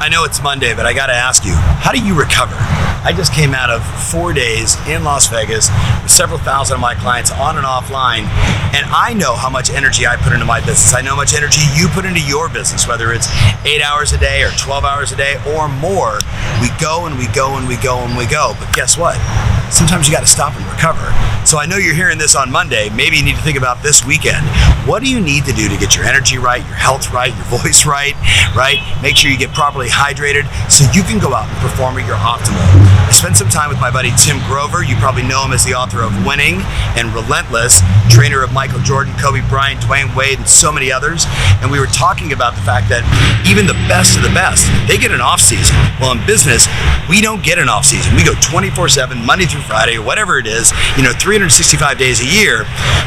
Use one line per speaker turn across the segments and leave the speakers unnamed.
I know it's Monday, but I got to ask you, how do you recover? I just came out of four days in Las Vegas with several thousand of my clients on and offline, and I know how much energy I put into my business. I know how much energy you put into your business, whether it's eight hours a day or 12 hours a day or more. We go and we go and we go and we go. But guess what? Sometimes you got to stop and recover. So I know you're hearing this on Monday. Maybe you need to think about this weekend. What do you need to do to get your energy right, your health right, your voice right, right? Make sure you get properly hydrated so you can go out and perform at your optimal. I spent some time with my buddy Tim Grover. You probably know him as the author of Winning and Relentless, trainer of Michael Jordan, Kobe Bryant, Dwyane Wade, and so many others. And we were talking about the fact that even the best of the best, they get an off season. Well, in business, we don't get an off season. We go 24 7, Monday through Friday, or whatever it is, you know, 365 days a year,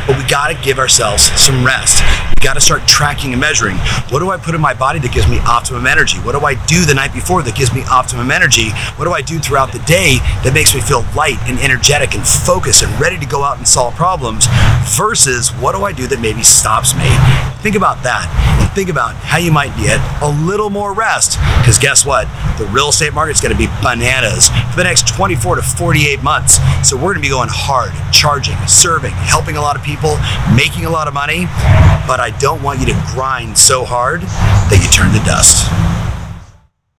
but we got to give ourselves some rest. We got to start tracking and measuring. What do I put in my body that gives me optimum energy? What do I do the night before that gives me optimum energy? What do I do throughout the day that makes me feel light and energetic and focused and ready to go out and solve problems versus what do I do that maybe stops me? Think about that think about how you might get a little more rest because guess what? The real estate market's going to be bananas for the next 24 to 48 months. So we're going to be going hard, charging, serving, helping a lot of people, making a lot of money. But I don't want you to grind so hard that you turn to dust.